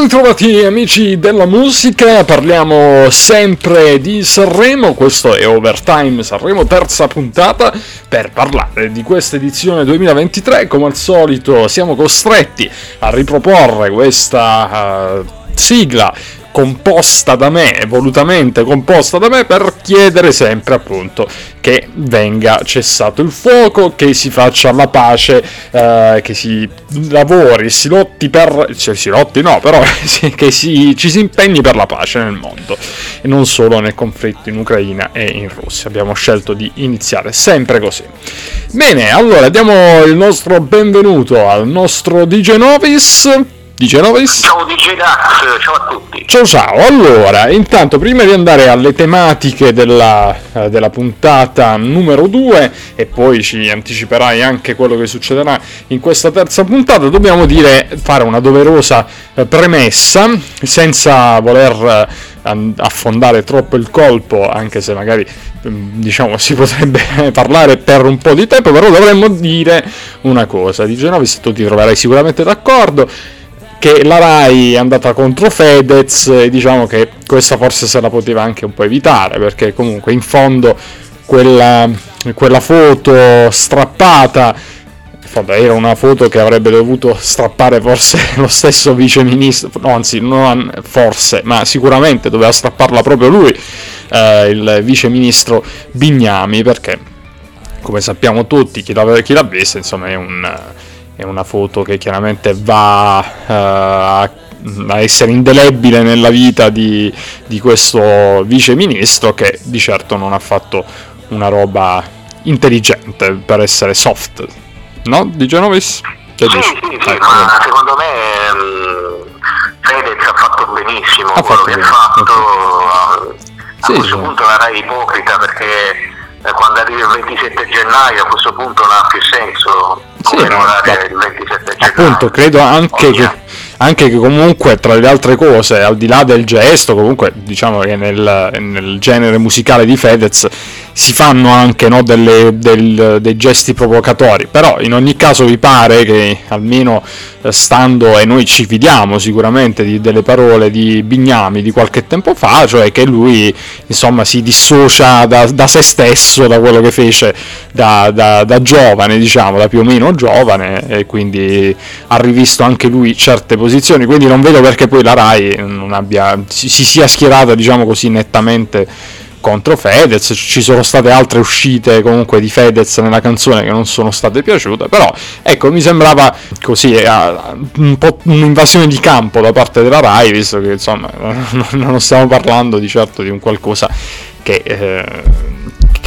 Ben ritrovati amici della musica, parliamo sempre di Sanremo, questo è Overtime Sanremo, terza puntata, per parlare di questa edizione 2023, come al solito siamo costretti a riproporre questa uh, sigla composta da me, volutamente composta da me, per chiedere sempre appunto che venga cessato il fuoco, che si faccia la pace, eh, che si lavori, si lotti per... cioè si lotti no, però che si, ci si impegni per la pace nel mondo e non solo nel conflitto in Ucraina e in Russia. Abbiamo scelto di iniziare sempre così. Bene, allora diamo il nostro benvenuto al nostro DJ Novis DJ Novis. Ciao DJ Dax, ciao a tutti. Ciao ciao, allora, intanto prima di andare alle tematiche della, della puntata numero 2 e poi ci anticiperai anche quello che succederà in questa terza puntata, dobbiamo dire, fare una doverosa eh, premessa senza voler eh, affondare troppo il colpo, anche se magari mm, diciamo si potrebbe parlare per un po' di tempo, però dovremmo dire una cosa, DJ Novis tu ti troverai sicuramente d'accordo che la Rai è andata contro Fedez e diciamo che questa forse se la poteva anche un po' evitare perché comunque in fondo quella, quella foto strappata era una foto che avrebbe dovuto strappare forse lo stesso vice ministro, no, anzi non forse, ma sicuramente doveva strapparla proprio lui, eh, il vice ministro Bignami, perché come sappiamo tutti, chi l'ha, chi l'ha vista, insomma è un è una foto che chiaramente va uh, a essere indelebile nella vita di, di questo vice ministro che di certo non ha fatto una roba intelligente per essere soft, no? Di Genovis? Che sì, dici? sì, sì, ecco. ma secondo me um, Fedez ha fatto benissimo ha quello fatto che benissimo. ha fatto. Okay. A sì, questo sì. punto la Rai ipocrita perché quando arriva il 27 gennaio a questo punto non ha più senso sì, no, il 27 gennaio. Appunto, credo anche che, anche che, comunque tra le altre cose, al di là del gesto, comunque diciamo che nel, nel genere musicale di Fedez si fanno anche no, delle, del, dei gesti provocatori, però in ogni caso vi pare che almeno eh, stando, e noi ci fidiamo sicuramente di, delle parole di Bignami di qualche tempo fa, cioè che lui insomma si dissocia da, da se stesso, da quello che fece da, da, da, giovane, diciamo, da più o meno giovane, e quindi ha rivisto anche lui certe posizioni, quindi non vedo perché poi la RAI abbia, si, si sia schierata diciamo così nettamente contro Fedez, ci sono state altre uscite comunque di Fedez nella canzone che non sono state piaciute, però ecco mi sembrava così eh, un po' un'invasione di campo da parte della Rai, visto che insomma non stiamo parlando di certo di un qualcosa che... Eh,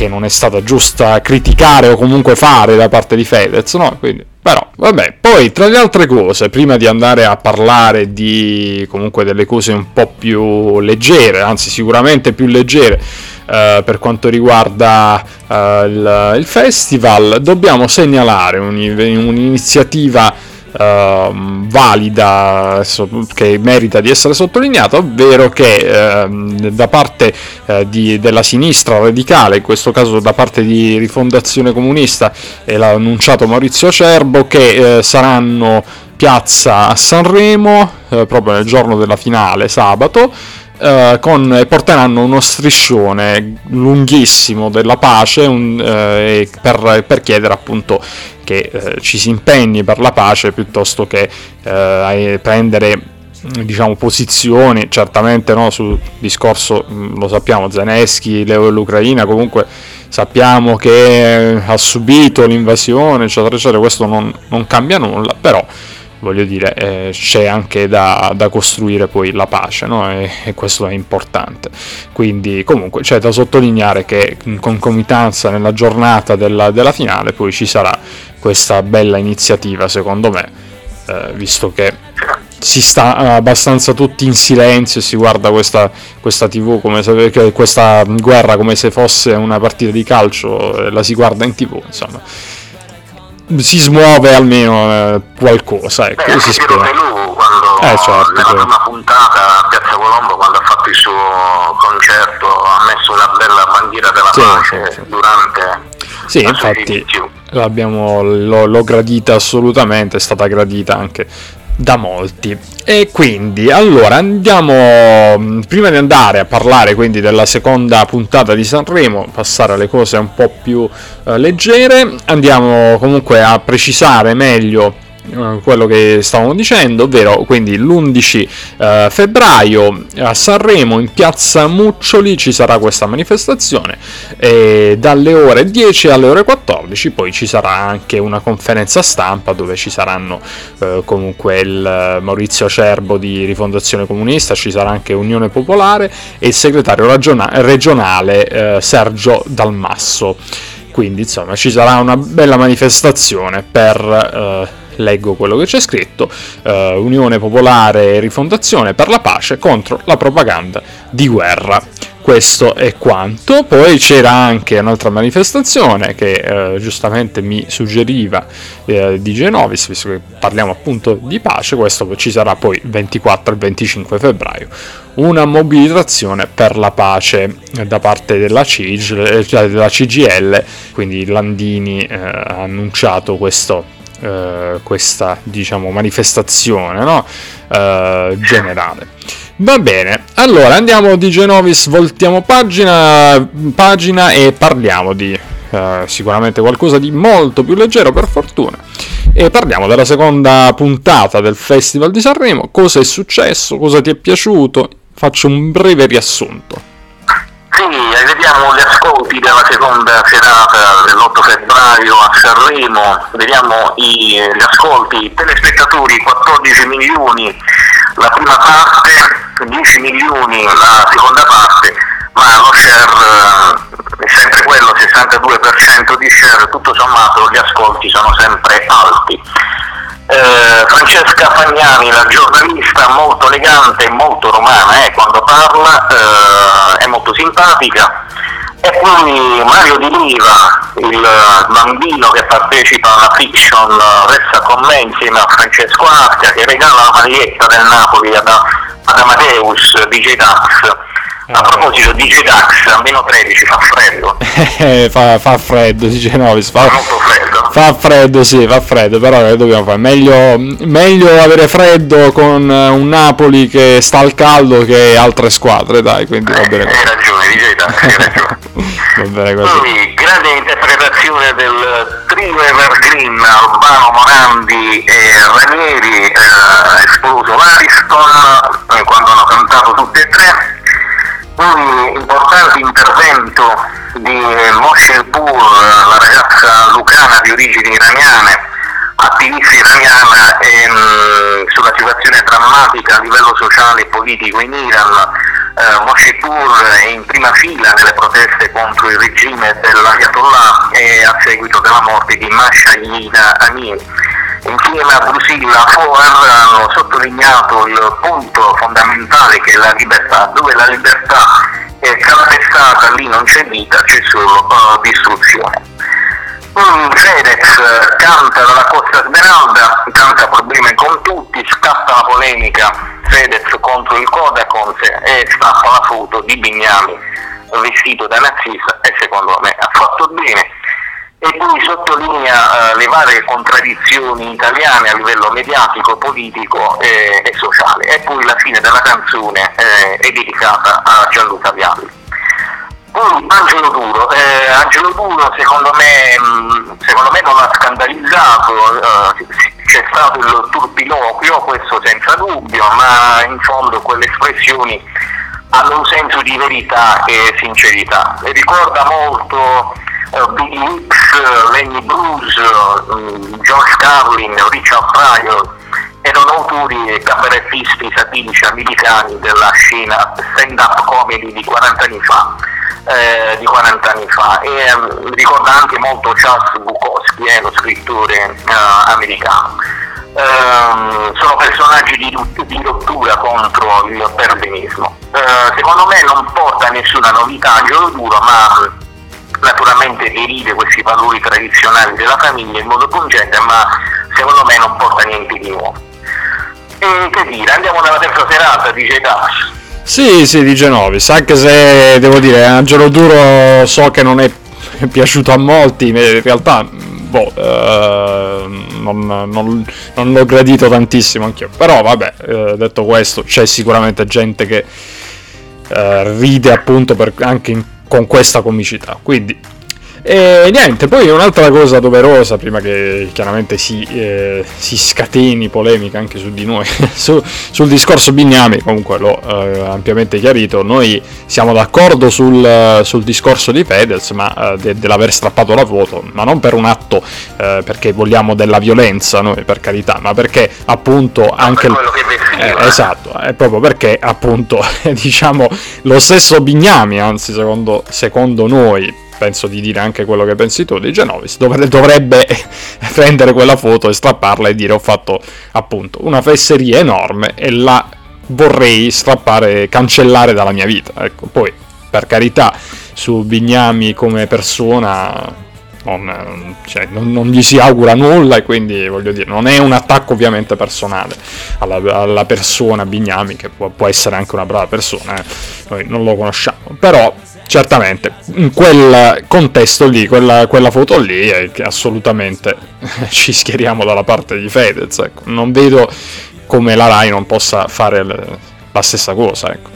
che non è stata giusta criticare o comunque fare da parte di Fedez, no? Quindi, però, vabbè, poi tra le altre cose, prima di andare a parlare di comunque delle cose un po' più leggere, anzi sicuramente più leggere, Uh, per quanto riguarda uh, il, il, festival, dobbiamo segnalare un'iniziativa Uh, valida che merita di essere sottolineata, ovvero che uh, da parte uh, di, della sinistra radicale, in questo caso da parte di Rifondazione Comunista, e l'ha annunciato Maurizio Acerbo, che eh, saranno piazza a Sanremo proprio nel giorno della finale, sabato. Uh, con, porteranno uno striscione lunghissimo della pace un, uh, per, per, chiedere appunto che uh, ci si impegni per la pace piuttosto che prendere diciamo posizioni certamente no, sul discorso mm, lo sappiamo Zelensky, l'Ucraina comunque sappiamo che ha subito l'invasione eccetera eccetera questo non, non cambia nulla però voglio dire, eh, c'è anche da, da, costruire poi la pace, no? e, e, questo è importante. Quindi comunque c'è da sottolineare che in concomitanza nella giornata della, della finale poi ci sarà questa bella iniziativa, secondo me, eh, visto che si sta abbastanza tutti in silenzio e si guarda questa, questa tv come se, questa guerra come se fosse una partita di calcio, la si guarda in tv, insomma si smuove almeno eh, qualcosa. Ecco, Beh, si spera. Pelù quando eh, certo, nella certo. prima puntata a Piazza Colombo quando ha fatto il suo concerto ha messo una bella bandiera della sì, pace sì, sì. durante sì, infatti l'abbiamo, l'ho, l'ho, gradita assolutamente, è stata gradita anche da molti. E quindi, allora, andiamo, mm, prima di andare a parlare quindi della seconda puntata di Sanremo, passare alle cose un po' più eh, leggere, andiamo comunque a precisare meglio quello che stavamo dicendo, ovvero quindi l'11 eh, febbraio a Sanremo in piazza Muccioli ci sarà questa manifestazione e dalle ore 10 alle ore 14 poi ci sarà anche una conferenza stampa dove ci saranno eh, comunque il Maurizio Acerbo di Rifondazione Comunista, ci sarà anche Unione Popolare e il segretario ragiona- regionale eh, Sergio Dalmasso. Quindi insomma ci sarà una bella manifestazione per eh, leggo quello che c'è scritto, eh, Unione Popolare e Rifondazione per la pace contro la propaganda di guerra. Questo è quanto. Poi c'era anche un'altra manifestazione che eh, giustamente mi suggeriva eh, di Genovis, visto che parliamo appunto di pace, questo ci sarà poi il 24 e 25 febbraio. Una mobilitazione per la pace da parte della, CIG, cioè della CGL, quindi Landini eh, ha annunciato questo eh, questa diciamo, manifestazione no? eh, generale. Va bene, allora andiamo di Genovis, voltiamo pagina, pagina e parliamo di eh, sicuramente qualcosa di molto più leggero per fortuna. E parliamo della seconda puntata del Festival di Sanremo, cosa è successo, cosa ti è piaciuto, faccio un breve riassunto. Sì, vediamo gli ascolti della seconda serata dell'8 febbraio a Sanremo, vediamo i, gli ascolti, telespettatori 14 milioni la prima parte, 10 milioni la seconda parte, ma lo share eh, è sempre quello, 62% di share, tutto sommato gli ascolti sono sempre alti. Eh, Francesca Fagnani, la giornalista molto elegante molto romana, eh, quando parla eh, è molto simpatica. E poi Mario Di Riva, il bambino che partecipa alla fiction Resta con me insieme a Francesco Asca, che regala la maglietta del Napoli ad, ad Amadeus DJ Dax a proposito di Dax, a meno 13 fa freddo. Eh, fa, fa, freddo, dice Novis. Fa, molto freddo. Fa freddo, sì, fa freddo, però che dobbiamo fare? Meglio, meglio, avere freddo con un Napoli che sta al caldo che altre squadre, dai, quindi eh, va bene così. Hai ragione, Dax, hai ragione. va bene così. Poi, grande interpretazione del trio Evergreen, Albano, Morandi e Ranieri, eh, esploso l'Ariston, eh, quando hanno cantato tutti e tre un importante intervento di Moshe Pur, la ragazza lucana di origini iraniane, attivista iraniana ehm, sulla situazione drammatica a livello sociale e politico in Iran. Eh, Moshe Pur è in prima fila nelle proteste contro il regime dell'Ayatollah e a seguito della morte di Masha Yina Amini insieme a Brusilla Foer hanno sottolineato il punto fondamentale che è la libertà, dove la libertà è calpestata, lì non c'è vita, c'è solo uh, distruzione. Un Fedez canta dalla Costa Smeralda, canta problemi con tutti, scatta la polemica Fedez contro il Codacons e stappa la foto di Bignami vestito da nazista e secondo me ha fatto bene e poi sottolinea eh, le varie contraddizioni italiane a livello mediatico, politico e, e sociale. E poi la fine della canzone eh, è dedicata a Gianluca Vialli. Poi Angelo Duro, eh, Angelo Duro secondo me, mm, secondo me non ha scandalizzato, eh, c'è stato il turpiloquio, questo senza dubbio, ma in fondo quelle espressioni hanno un senso di verità e sincerità. Ricorda molto Billy Hicks, Lenny Bruce, mm, George Carlin, Richard Pryor erano autori e cabarettisti satirici americani della scena stand-up comedy di 40 anni fa. Eh, di 40 anni fa e um, ricorda anche molto Charles Bukowski, eh, lo scrittore uh, americano. Um, sono personaggi di, di, rottura contro il perbenismo. Uh, secondo me non porta nessuna novità a Giolo Duro, ma naturalmente deride questi valori tradizionali della famiglia in modo pungente, ma secondo me non porta niente di nuovo. E che dire, andiamo nella terza serata, dice Dash. Sì, sì, di Genovis, anche se devo dire, Angelo Duro so che non è piaciuto a molti, in realtà boh, eh, non, non, non, l'ho gradito tantissimo anch'io. Però vabbè, eh, detto questo, c'è sicuramente gente che eh, ride appunto per, anche in, con questa comicità. Quindi e niente, poi un'altra cosa doverosa, prima che chiaramente si, eh, si scateni polemica anche su di noi, su, sul discorso Bignami, comunque l'ho eh, ampiamente chiarito, noi siamo d'accordo sul, sul discorso di Fedez, ma eh, de, dell'aver strappato la foto, ma non per un atto eh, perché vogliamo della violenza, noi per carità, ma perché appunto anche... Eh, esatto, è proprio perché appunto diciamo lo stesso Bignami, anzi secondo, secondo noi, penso di dire anche quello che pensi tu di Genovis, dovrebbe prendere quella foto e strapparla e dire ho fatto appunto una fesseria enorme e la vorrei strappare, cancellare dalla mia vita. Ecco, poi per carità su Bignami come persona non, cioè, non, non, gli si augura nulla e quindi voglio dire non è un attacco ovviamente personale alla, alla persona Bignami che può, può, essere anche una brava persona eh. noi non lo conosciamo però certamente in quel contesto lì, quella, quella foto lì, è che assolutamente ci schieriamo dalla parte di Fedez. Ecco. Non vedo come la Rai non possa fare la stessa cosa. Ecco.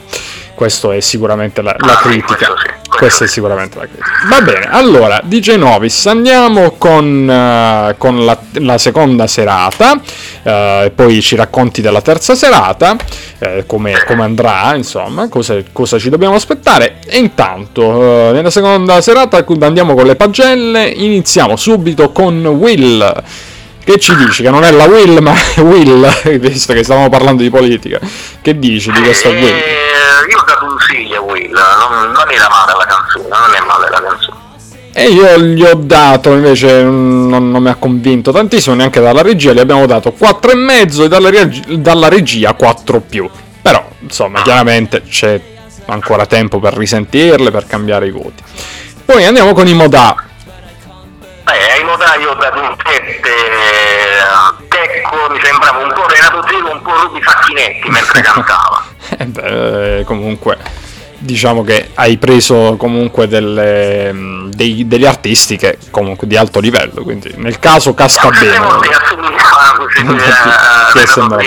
Questa è sicuramente la, la critica. Questa è sicuramente la critica. Va bene, allora, DJ Novis, andiamo con, uh, con la, la, seconda serata, uh, poi ci racconti della terza serata, uh, come, andrà, insomma, cosa, cosa, ci dobbiamo aspettare. E intanto, nella seconda serata andiamo con le pagelle, iniziamo subito con Will. Che ci dici? Che non è la Will, ma Will, visto che stavamo parlando di politica. Che dici di questa Will? Eh, io ho dato un sì a Will, non, non era male la canzone, non è male la canzone. E io gli ho dato, invece non, non, mi ha convinto tantissimo, neanche dalla regia, gli abbiamo dato 4,5 e dalla, dalla regia 4 più. Però, insomma, chiaramente c'è ancora tempo per risentirle, per cambiare i voti. Poi andiamo con i Modà. Beh, ai Modà io ho dato un 7, Tecco mi sembrava un po' Renato Zero, un po' Rubi Facchinetti mentre cantava. eh beh, comunque diciamo che hai preso comunque delle, dei, degli artisti che comunque di alto livello quindi nel caso casca bene. che è sembrato.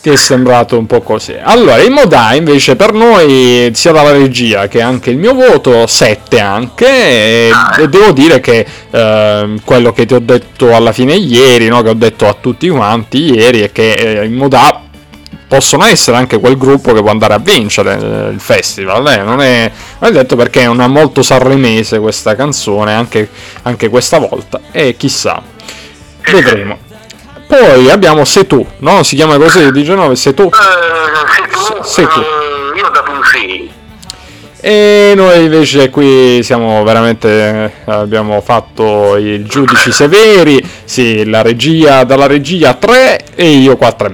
che è. Sembrato un po' così. Allora, il Modai invece per noi, sia dalla regia che anche il mio voto, 7 anche, e, ah, e devo dire che eh, quello che ti ho detto alla fine ieri, no, che ho detto a tutti quanti ieri, è che eh, il Modà possono essere anche quel gruppo che può andare a vincere eh, il festival. Eh? Non, è, non, è, detto perché è una molto sanremese questa canzone, anche, anche questa volta, e chissà, vedremo. Poi abbiamo Se tu, no? Si chiama così di Genove, Se tu. Uh, se tu. Uh, io ho dato un. E noi invece qui siamo veramente abbiamo fatto i giudici severi, sì, la regia dalla regia 3 e io 4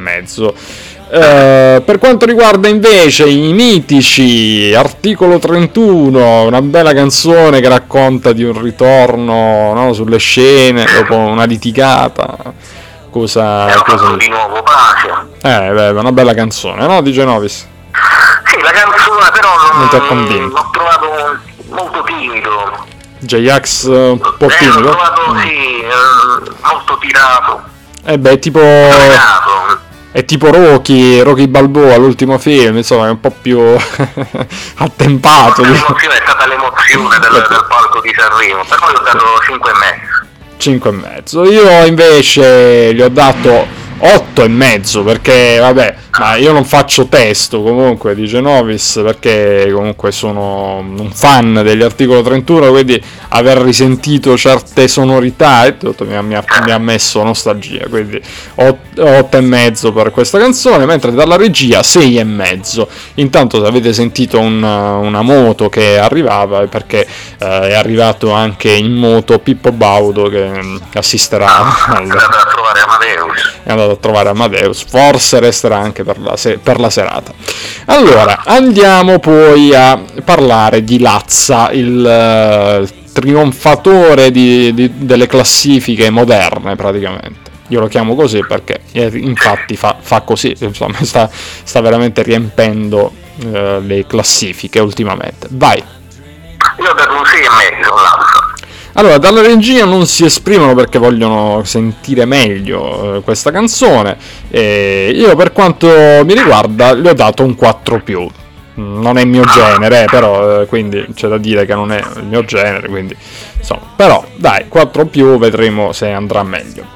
e. Uh, per quanto riguarda invece i mitici, articolo 31, una bella canzone che racconta di un ritorno no, sulle scene dopo una litigata cosa... Hanno cosa... di nuovo pace. Eh, beh, una bella canzone, no? Di Genovis? Sì, la canzone però non, non ti ha convinto. L'ho trovato molto timido. J-Ax eh, un po' timido? L'ho trovato, mm. sì, eh, molto tirato. Eh beh, tipo... Tirato. È tipo Rocky, Rocky Balboa, l'ultimo film, insomma, è un po' più attempato. L'emozione è stata l'emozione del, del palco di Sanremo, però io ho dato 5 e mezzo. 5,5. Io invece gli ho dato 8,5 perché vabbè ma io non faccio testo comunque di Genovis perché comunque sono un fan degli articoli 31 quindi aver risentito certe sonorità e tutto mi ha, mi ha, mi ha messo nostalgia quindi 8,5 per questa canzone mentre dalla regia 6,5 intanto se avete sentito una, una moto che arrivava perché eh, è arrivato anche in moto Pippo Baudo che mm, assisterà al... è andato a trovare Amadeus andato a trovare Amadeus forse resterà anche per la, se- per la serata. Allora, andiamo poi a parlare di Lazza, il uh, trionfatore di, di, delle classifiche moderne praticamente. Io lo chiamo così perché eh, infatti fa, fa così, insomma, sta, sta veramente riempendo uh, le classifiche ultimamente. Vai. Io dato un 6 e mezzo Lazza. Allora, dalla regia non si esprimono perché vogliono sentire meglio eh, questa canzone. E io, per quanto mi riguarda, le ho dato un 4 non è il mio genere, però eh, quindi c'è da dire che non è il mio genere, quindi insomma, però dai, 4 più vedremo se andrà meglio.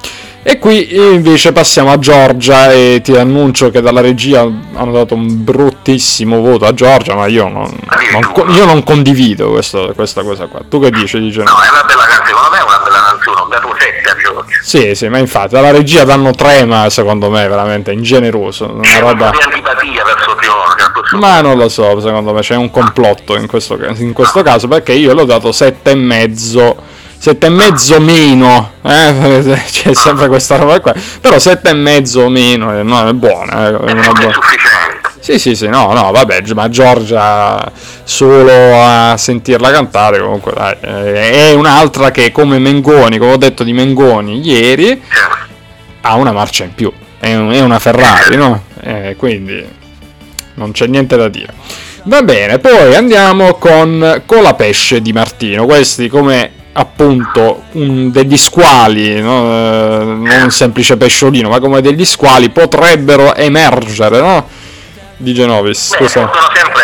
E qui invece passiamo a Giorgia e ti annuncio che dalla regia hanno dato un bruttissimo voto a Giorgia, ma io non, non, io non condivido questo, questa cosa qua. Tu che dici? Dice, no, è una bella canzone, secondo me è una bella canzone, ho dato 7 a Giorgia. Sì, sì, ma infatti dalla regia danno 3, ma secondo me è veramente ingeneroso. Una c'è roba... un antipatia verso Giorgia. Ma non lo so, secondo me c'è un complotto in questo, in questo caso perché io l'ho dato 7,5 sette e mezzo meno, eh? c'è sempre questa roba qua, però sette e mezzo meno eh, no, è buona. Eh, è una buona. Sì, sì, sì, no, no, vabbè, ma Giorgia solo a sentirla cantare comunque dai, eh, è un'altra che come Mengoni, come ho detto di Mengoni ieri, ha una marcia in più, è una Ferrari, no? Eh, quindi non c'è niente da dire. Va bene, poi andiamo con Colapesce di Martino, questi come appunto un, degli squali, no? Eh, non un semplice pesciolino, ma come degli squali potrebbero emergere, no? Di Genovis. Beh, sono sempre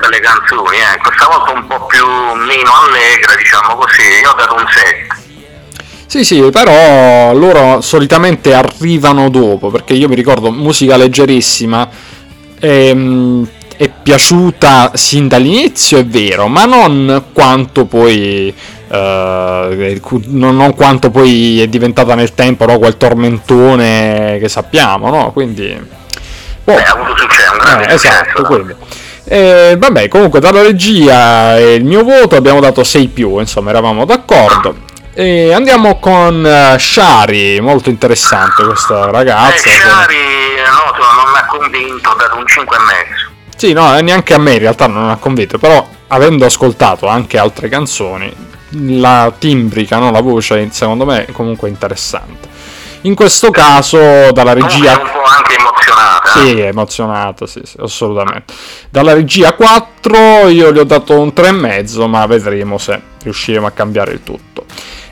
belle canzoni, eh. questa volta un po' più meno allegra, diciamo così, io ho dato un 7. Sì, sì, però loro solitamente arrivano dopo, perché io mi ricordo musica leggerissima. Ehm, è piaciuta sin dall'inizio, è vero, ma non quanto poi Uh, non, quanto poi è diventata nel tempo no, quel tormentone che sappiamo, no? Quindi... Oh, Beh, ha avuto successo, un grande eh, Esatto, quindi. Eh, vabbè, comunque dalla regia e il mio voto abbiamo dato 6 più, insomma, eravamo d'accordo. E andiamo con uh, Shari, molto interessante questa ragazza. Eh, Shari, no, non mi ha convinto, ho dato un 5 e mezzo. Sì, no, neanche a me in realtà non ha convinto, però avendo ascoltato anche altre canzoni, la timbrica, no? la voce secondo me è comunque interessante. In questo caso dalla regia... È un po' anche emozionata. Sì, emozionata, sì, sì, assolutamente. Dalla regia 4 io gli ho dato un 3,5, ma vedremo se riusciremo a cambiare il tutto.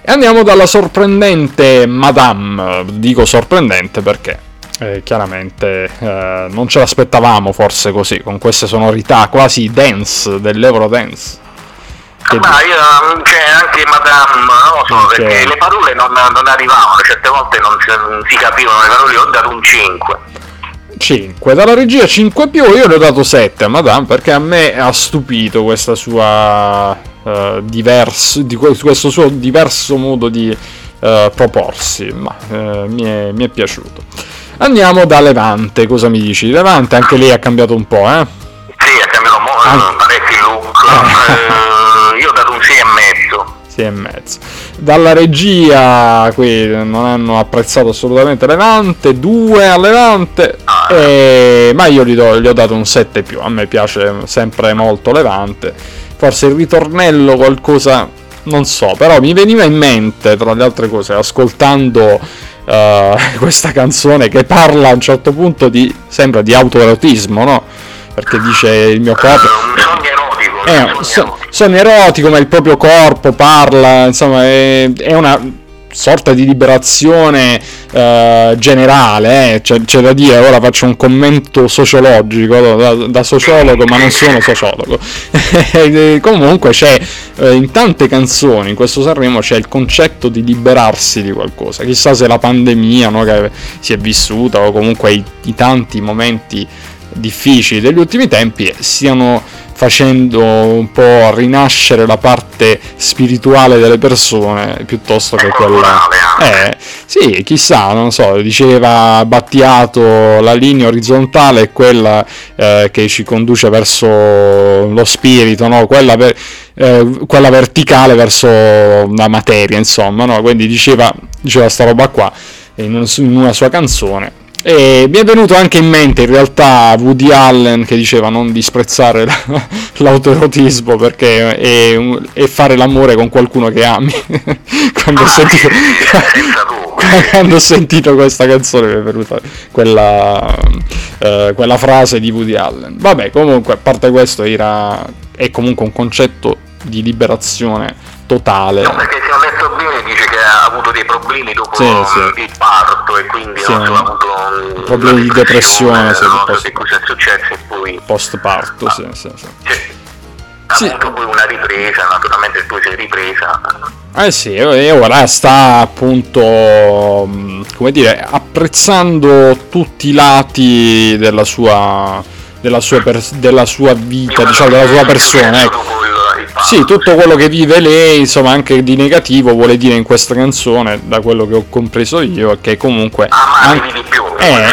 E andiamo dalla sorprendente Madame, dico sorprendente perché eh, chiaramente eh, non ce l'aspettavamo forse così, con queste sonorità quasi dance, dell'Eurodance. Che ma io, cioè, anche Madame, non lo so, okay. perché le parole non, non, arrivavano, certe volte non si, non si capivano le parole, io ho dato un 5. 5 dalla regia 5 più io le ho dato 7 a Madame perché a me ha stupito questa sua uh, diverso di questo suo diverso modo di uh, proporsi ma uh, mi, è, mi, è, piaciuto andiamo da Levante cosa mi dici Levante anche lei ha cambiato un po' eh sì ha cambiato molto ah. parecchi look 6 e mezzo. Dalla regia qui non hanno apprezzato assolutamente Levante, 2 a Levante, e... ma io gli, do, gli ho dato un 7 più, a me piace sempre molto Levante, forse il ritornello qualcosa, non so, però mi veniva in mente tra le altre cose ascoltando uh, questa canzone che parla a un certo punto di, sembra di autoerotismo, no? Perché dice il mio corpo... Eh, so, sono erotico, ma il proprio corpo parla, insomma, è, è una sorta di liberazione uh, generale, eh. c'è, c'è, da dire, ora faccio un commento sociologico da, da sociologo, ma non sono sociologo. Comunque c'è uh, in tante canzoni, in questo Sanremo c'è il concetto di liberarsi di qualcosa, chissà se la pandemia no, che si è vissuta o comunque i, i tanti momenti difficili degli ultimi tempi stiano facendo un po' rinascere la parte spirituale delle persone piuttosto che quella... Eh, sì, chissà, non so, diceva Battiato, la linea orizzontale è quella eh, che ci conduce verso lo spirito, no? quella, per, eh, quella verticale verso la materia, insomma, no? quindi diceva, diceva sta roba qua in una sua canzone e mi è venuto anche in mente in realtà Woody Allen che diceva non disprezzare l'autoerotismo perché è, è, fare l'amore con qualcuno che ami. quando, ho sentito, quando, ho sentito, questa canzone mi è venuta quella, uh, quella frase di Woody Allen. Vabbè, comunque, a parte questo, era, è comunque un concetto di liberazione totale. No, perché si detto bene, dice che ha avuto dei problemi dopo sì, sì. il parto e quindi sì, ha avuto un, problemi di depressione, sì, no, post... cosa è successo e poi post parto, ah, sì, sì, sì. sì. Appunto poi una ripresa, naturalmente poi si è ripresa. Eh sì, e ora sta appunto, mm, come dire, apprezzando tutti i lati della sua, della sua, pers- della sua vita, diciamo, della sua persona, ecco sì, tutto quello che vive lei, insomma, anche di negativo, vuole dire in questa canzone, da quello che ho compreso io, che comunque... Amarsi anche, di più, eh,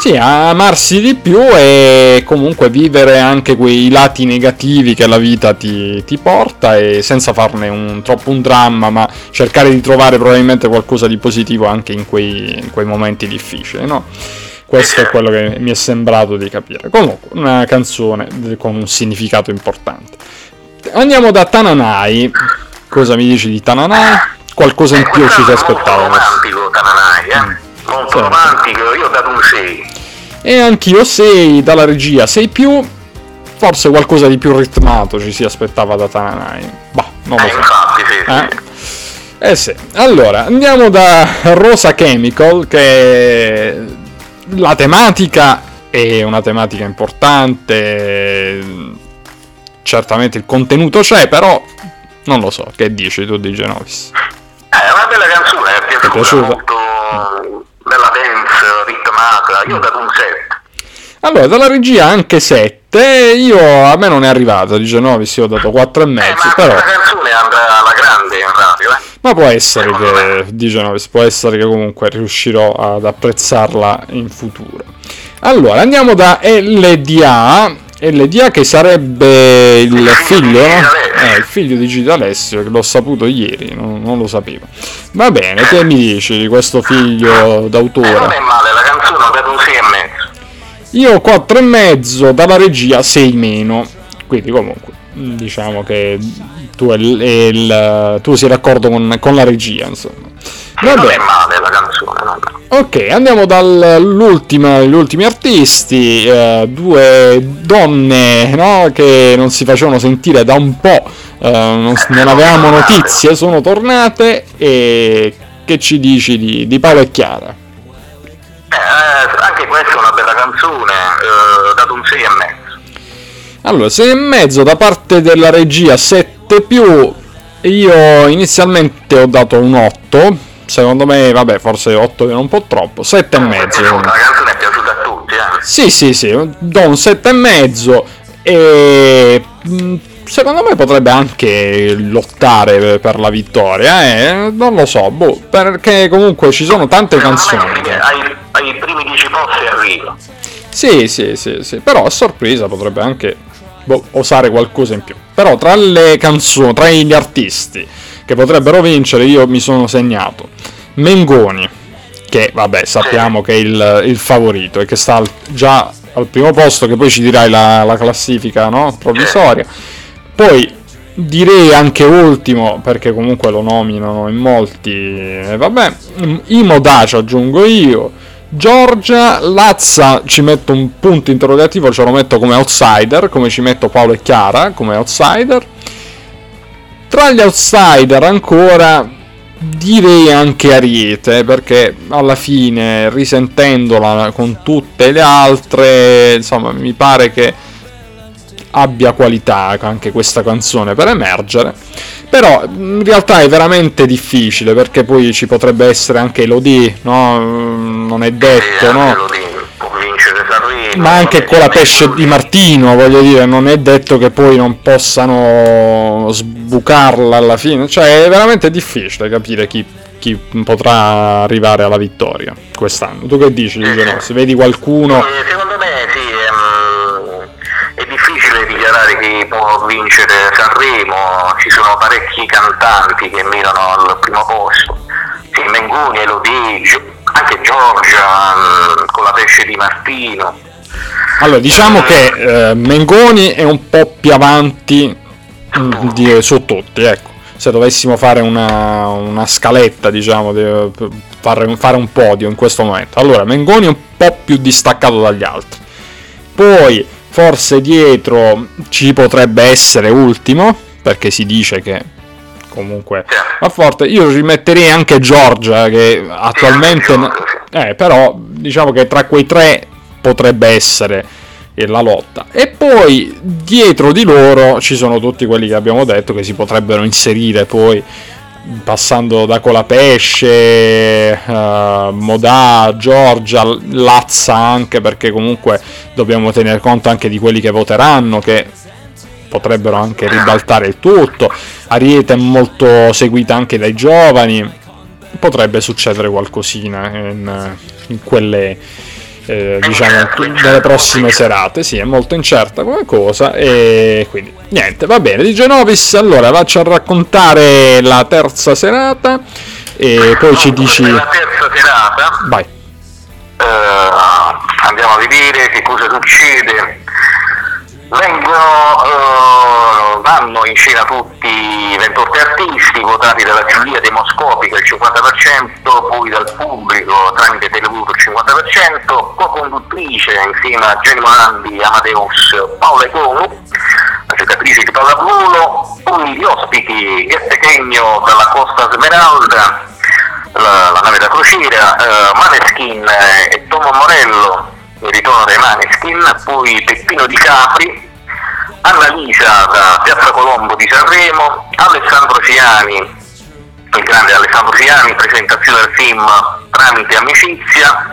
Sì, amarsi di più e comunque vivere anche quei lati negativi che la vita ti, ti porta e senza farne un, troppo un dramma, ma cercare di trovare probabilmente qualcosa di positivo anche in quei, in quei momenti difficili, no? Questo è quello che mi è sembrato di capire. Comunque, una canzone con un significato importante. Andiamo da Tananai. Cosa mi dici di Tananai? Qualcosa in più ci si aspettava. Molto romantico Tananai, eh? Mm. Molto sì. romantico, io ho dato un 6. E anch'io 6 dalla regia 6 più. Forse qualcosa di più ritmato ci si aspettava da Tananai. Bah, non lo eh, so. Infatti, sì, eh? sì. Eh sì, allora andiamo da Rosa Chemical che la tematica è una tematica importante, certamente il contenuto c'è, però non lo so, che dici tu di Genovis? Eh, è una bella canzone, è piaciuta, è piaciuta? molto bella dance, ritmata, io ho dato un 7. Allora, dalla regia anche 7, io a me non è arrivato di Genovis, io ho dato 4 e mezzo, eh, però... questa canzone andrà alla grande in radio, eh? Ma può essere Secondo che, di Genovis, può essere che comunque riuscirò ad apprezzarla in futuro. Allora, andiamo da LDA, LDA che sarebbe il figlio, eh, il figlio di Gita Alessio, che l'ho saputo ieri, non, non, lo sapevo. Va bene, che mi dici di questo figlio d'autore? Eh, non è male, la canzone ho dato un 6 e mezzo. Io 4 e mezzo, dalla regia 6 meno. Quindi comunque, diciamo che tu, il, il, tu sei d'accordo con, con la regia, insomma. Va non canzone, no, no. Ok, andiamo dagli ultimi artisti, eh, due donne no, che non si facevano sentire da un po', eh, non, non, avevamo notizie, sono tornate e che ci dici di, di Paolo e Chiara? Eh, anche questa è una bella canzone, eh, dato un 6 e mezzo. Allora, 6 e mezzo da parte della regia 7 più, io inizialmente ho dato un 8 secondo me, vabbè, forse 8 è un po' troppo, 7 e mezzo. La canzone è piaciuta a tutti, eh? Sì, sì, sì, do un 7 e mezzo e mm, secondo me potrebbe anche lottare per la vittoria, eh? non lo so, boh, perché comunque ci sono tante canzoni. Ai, ai primi 10 posti arriva. Sì, sì, sì, sì, però a sorpresa potrebbe anche boh, osare qualcosa in più. Però tra le canzoni, tra gli artisti che potrebbero vincere, io mi sono segnato Mengoni, che vabbè sappiamo che è il, il favorito e che sta al, già al primo posto, che poi ci dirai la, la classifica no? provvisoria. Poi direi anche ultimo, perché comunque lo nominano in molti, vabbè, Imo Dacia aggiungo io. Giorgia, Lazza ci metto un punto interrogativo, ce lo metto come outsider, come ci metto Paolo e Chiara come outsider. Tra gli outsider ancora direi anche Ariete perché alla fine risentendola con tutte le altre insomma mi pare che abbia qualità anche questa canzone per emergere però in realtà è veramente difficile perché poi ci potrebbe essere anche Elodie no? Non è detto no? ma anche con la pesce di Martino, voglio dire, non è detto che poi non possano sbucarla alla fine, cioè è veramente difficile capire chi, chi potrà arrivare alla vittoria quest'anno. Tu che dici, Ligia Se vedi qualcuno... Secondo me sì, ehm, è difficile dichiarare chi può vincere Sanremo, ci sono parecchi cantanti che mirano al primo posto, Mengoni, Elodie, anche Giorgia mm, con la pesce di Martino. Allora, diciamo che eh, Mengoni è un po' più avanti mm, di, su tutti, ecco. Se dovessimo fare una, una scaletta, diciamo, di, fare, fare un podio in questo momento. Allora, Mengoni è un po' più distaccato dagli altri. Poi, forse dietro ci potrebbe essere ultimo, perché si dice che comunque va forte. Io rimetterei anche Giorgia che attualmente... Eh, però diciamo che tra quei tre potrebbe essere la lotta. E poi dietro di loro ci sono tutti quelli che abbiamo detto che si potrebbero inserire poi passando da Colapesce, uh, Modà, Giorgia, Lazza anche perché comunque dobbiamo tenere conto anche di quelli che voteranno che potrebbero anche ribaltare il tutto. Ariete è molto seguita anche dai giovani, potrebbe succedere qualcosina in, in quelle eh, diciamo nelle prossime serate. Sì è molto incerta come cosa e quindi niente va bene. Di Genovis allora faccio a raccontare la terza serata e poi ci dici la terza serata vai. uh, andiamo a vedere che cosa succede vengono uh, vanno in scena tutti 28 artisti votati dalla giuria demoscopica il 50%, poi dal pubblico tramite televoto il 50%, co-conduttrice insieme a Jenny Morandi, Amadeus, Paola Econu, la giocatrice di pallavolo, poi gli ospiti Ghette Chegno dalla Costa Smeralda, la, la nave da crociera, uh, Maneskin e Tomo Morello, il ritorno dei Maneskin, poi Peppino Di Capri, Annalisa da Piazza Colombo di Sanremo, Alessandro Ciani, il grande Alessandro Ciani, presentazione del film Tramite Amicizia,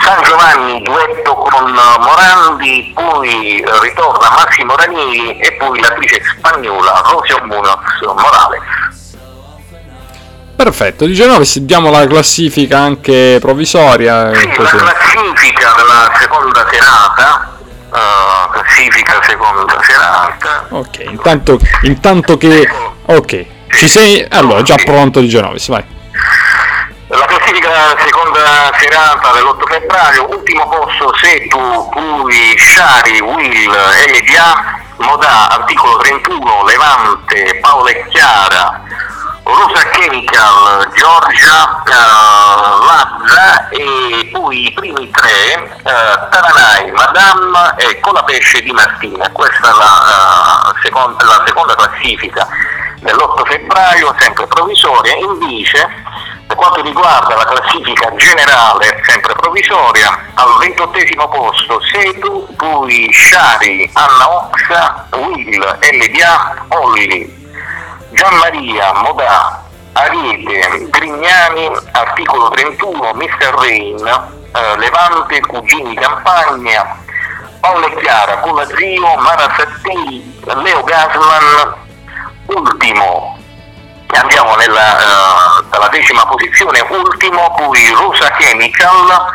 San Giovanni duetto con Morandi, poi ritorna Massimo Ranieri e poi l'attrice spagnola Rosio Munoz Morales. Perfetto, di Genova diamo la classifica anche provvisoria. Sì, così. la classifica della seconda serata uh, classifica seconda serata. Ok, intanto, intanto che... Ok, ci sei? Allora, già pronto di Genovis, vai. La classifica seconda serata dell'8 febbraio, ultimo posto Setu, Pui, Sciari, Will, MDA, Modà, articolo 31, Levante, Paola e Chiara, Rosa Chemical, Giorgia, uh, Lazza e poi i primi tre, uh, Taranai, Madame e Colapesce di Martina. Questa è la, uh, seconda, la seconda classifica dell'8 febbraio, sempre provvisoria. Invece, per quanto riguarda la classifica generale, sempre provvisoria, al ventottesimo posto Sedu, poi Sciari, Anna Oxa, Will, LDA, Olli, Gianmaria, Modà, Ariete, Grignani, articolo 31, Mr. Rain, eh, Levante, Cugini Campagna, Paolo e Chiara, Colazio, Mara Sattei, Leo Gasman, ultimo, andiamo nella, uh, dalla decima posizione, ultimo, poi Rosa Chemical,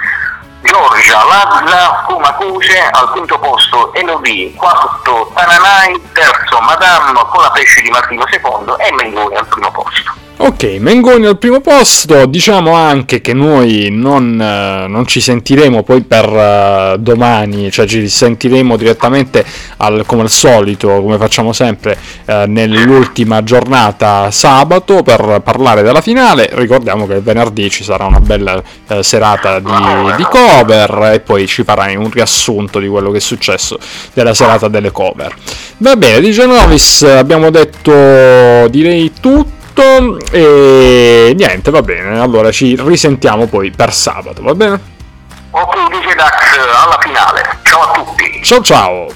Giorgia Lazza, Kumacuse, al quinto posto Elodie, quarto Tananai, terzo Madame con la pesce di Martino II e Mengoni al primo posto. Ok, Mengoni al primo posto, diciamo anche che noi non, eh, non ci sentiremo poi per uh, domani, cioè ci sentiremo direttamente al, come al solito, come facciamo sempre, uh, nell'ultima giornata sabato per parlare della finale. Ricordiamo che venerdì ci sarà una bella uh, serata di, di, cover e poi ci farai un riassunto di quello che è successo della serata delle cover. Va bene, di Genovis abbiamo detto direi tutto tutto e niente, va bene. Allora ci risentiamo poi per sabato, va bene? Ok, dice Dax, alla finale. Ciao a tutti. Ciao ciao.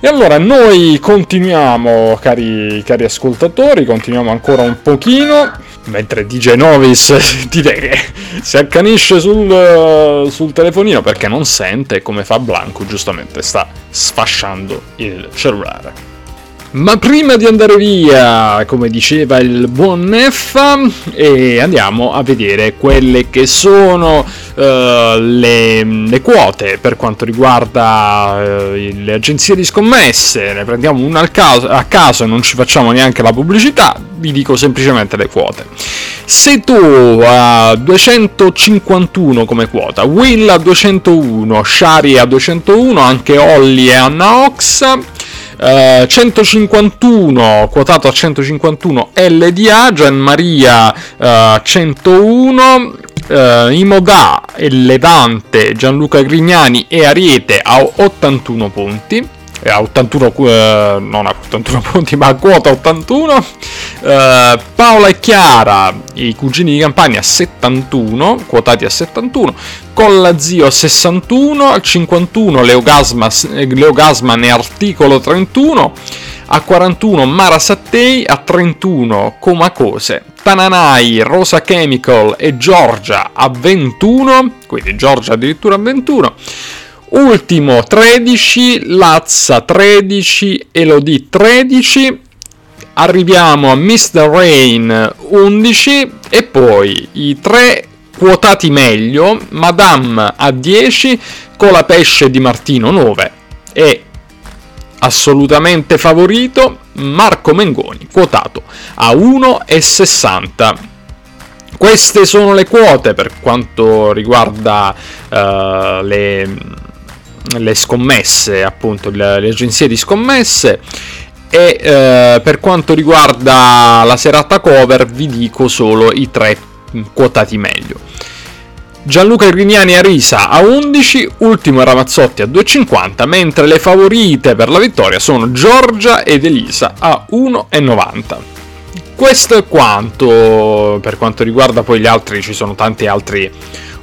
E allora noi continuiamo, cari, cari ascoltatori, continuiamo ancora un pochino, mentre DJ Novis direi che si accanisce sul, sul telefonino perché non sente come fa Blanco, giustamente sta sfasciando il cellulare. Ma prima di andare via, come diceva il buon Neffa, e andiamo a vedere quelle che sono uh, le, le, quote per quanto riguarda uh, le agenzie di scommesse. Ne prendiamo una al caso, a caso non ci facciamo neanche la pubblicità, vi dico semplicemente le quote. Se tu a 251 come quota, Will a 201, Shari a 201, anche Olli e Anna Ox 151 eh, quotato a 151 LDA Gianmaria uh, 101 uh, Imodà e Levante Gianluca Grignani e Ariete a 81 punti a 81, eh, non a 81 punti, ma a quota 81. Eh, Paola e Chiara, i cugini di campagna, a 71, quotati a 71. Colla Zio a 61, al 51 Leogasma, Leogasman e Articolo 31 a 41 Mara Sattei, a 31 Comacose, Tananai, Rosa Chemical e Giorgia a 21, quindi Giorgia addirittura a 21. Ultimo 13, Lazza 13, Elodie 13. Arriviamo a Mr. Rain 11 e poi i tre quotati meglio, Madame a 10, Colapesce di Martino 9 e assolutamente favorito Marco Mengoni, quotato a 1,60. Queste sono le quote per quanto riguarda uh, le, le, scommesse, appunto le, le, agenzie di scommesse. E uh, per quanto riguarda la serata cover vi dico solo i tre quotati meglio. Gianluca Grignani a Risa a 11, ultimo Ramazzotti a 2,50, mentre le favorite per la vittoria sono Giorgia ed Elisa a 1,90. Questo è quanto per quanto riguarda poi gli altri, ci sono tanti altri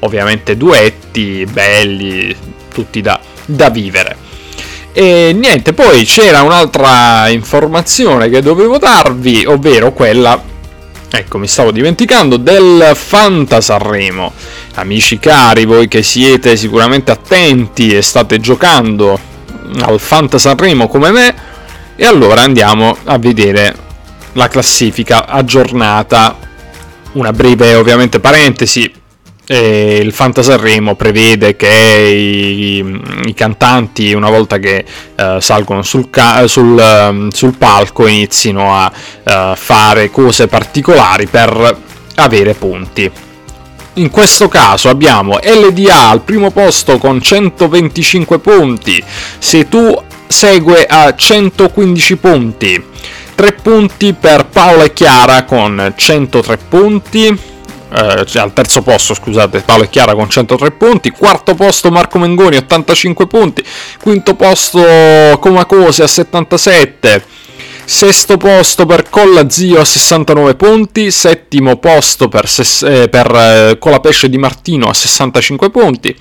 ovviamente duetti belli, tutti da, da vivere. E niente, poi c'era un'altra informazione che dovevo darvi, ovvero quella Ecco, mi stavo dimenticando del Fanta Sanremo. Amici cari, voi che siete sicuramente attenti e state giocando al Fanta Sanremo come me, e allora andiamo a vedere la classifica aggiornata. Una breve ovviamente parentesi, e il Fantasarremo prevede che i, i, cantanti, una volta che uh, salgono sul, ca- sul, uh, sul, palco, inizino a uh, fare cose particolari per avere punti. In questo caso abbiamo LDA al primo posto con 125 punti, se tu segue a 115 punti, 3 punti per Paola e Chiara con 103 punti, eh, cioè al terzo posto, scusate, Paolo e Chiara con 103 punti, quarto posto Marco Mengoni 85 punti, quinto posto Comacose a 77, sesto posto per Colla Zio a 69 punti, settimo posto per, ses- eh, per eh, Colapesce di Martino a 65 punti,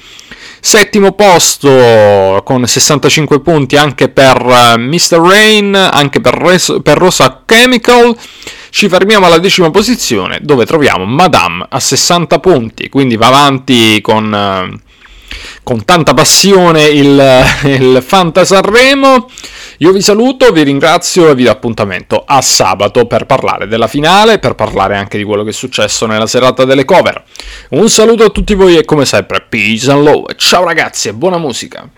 Settimo posto con 65 punti anche per uh, Mr. Rain, anche per, Res- per Rosa Chemical. Ci fermiamo alla decima posizione dove troviamo Madame a 60 punti, quindi va avanti con, uh, con tanta passione il, il Fanta Sanremo. Io vi saluto, vi ringrazio e vi do appuntamento a sabato per parlare della finale, per parlare anche di quello che è successo nella serata delle cover. Un saluto a tutti voi e come sempre, peace and love. Ciao ragazzi e buona musica.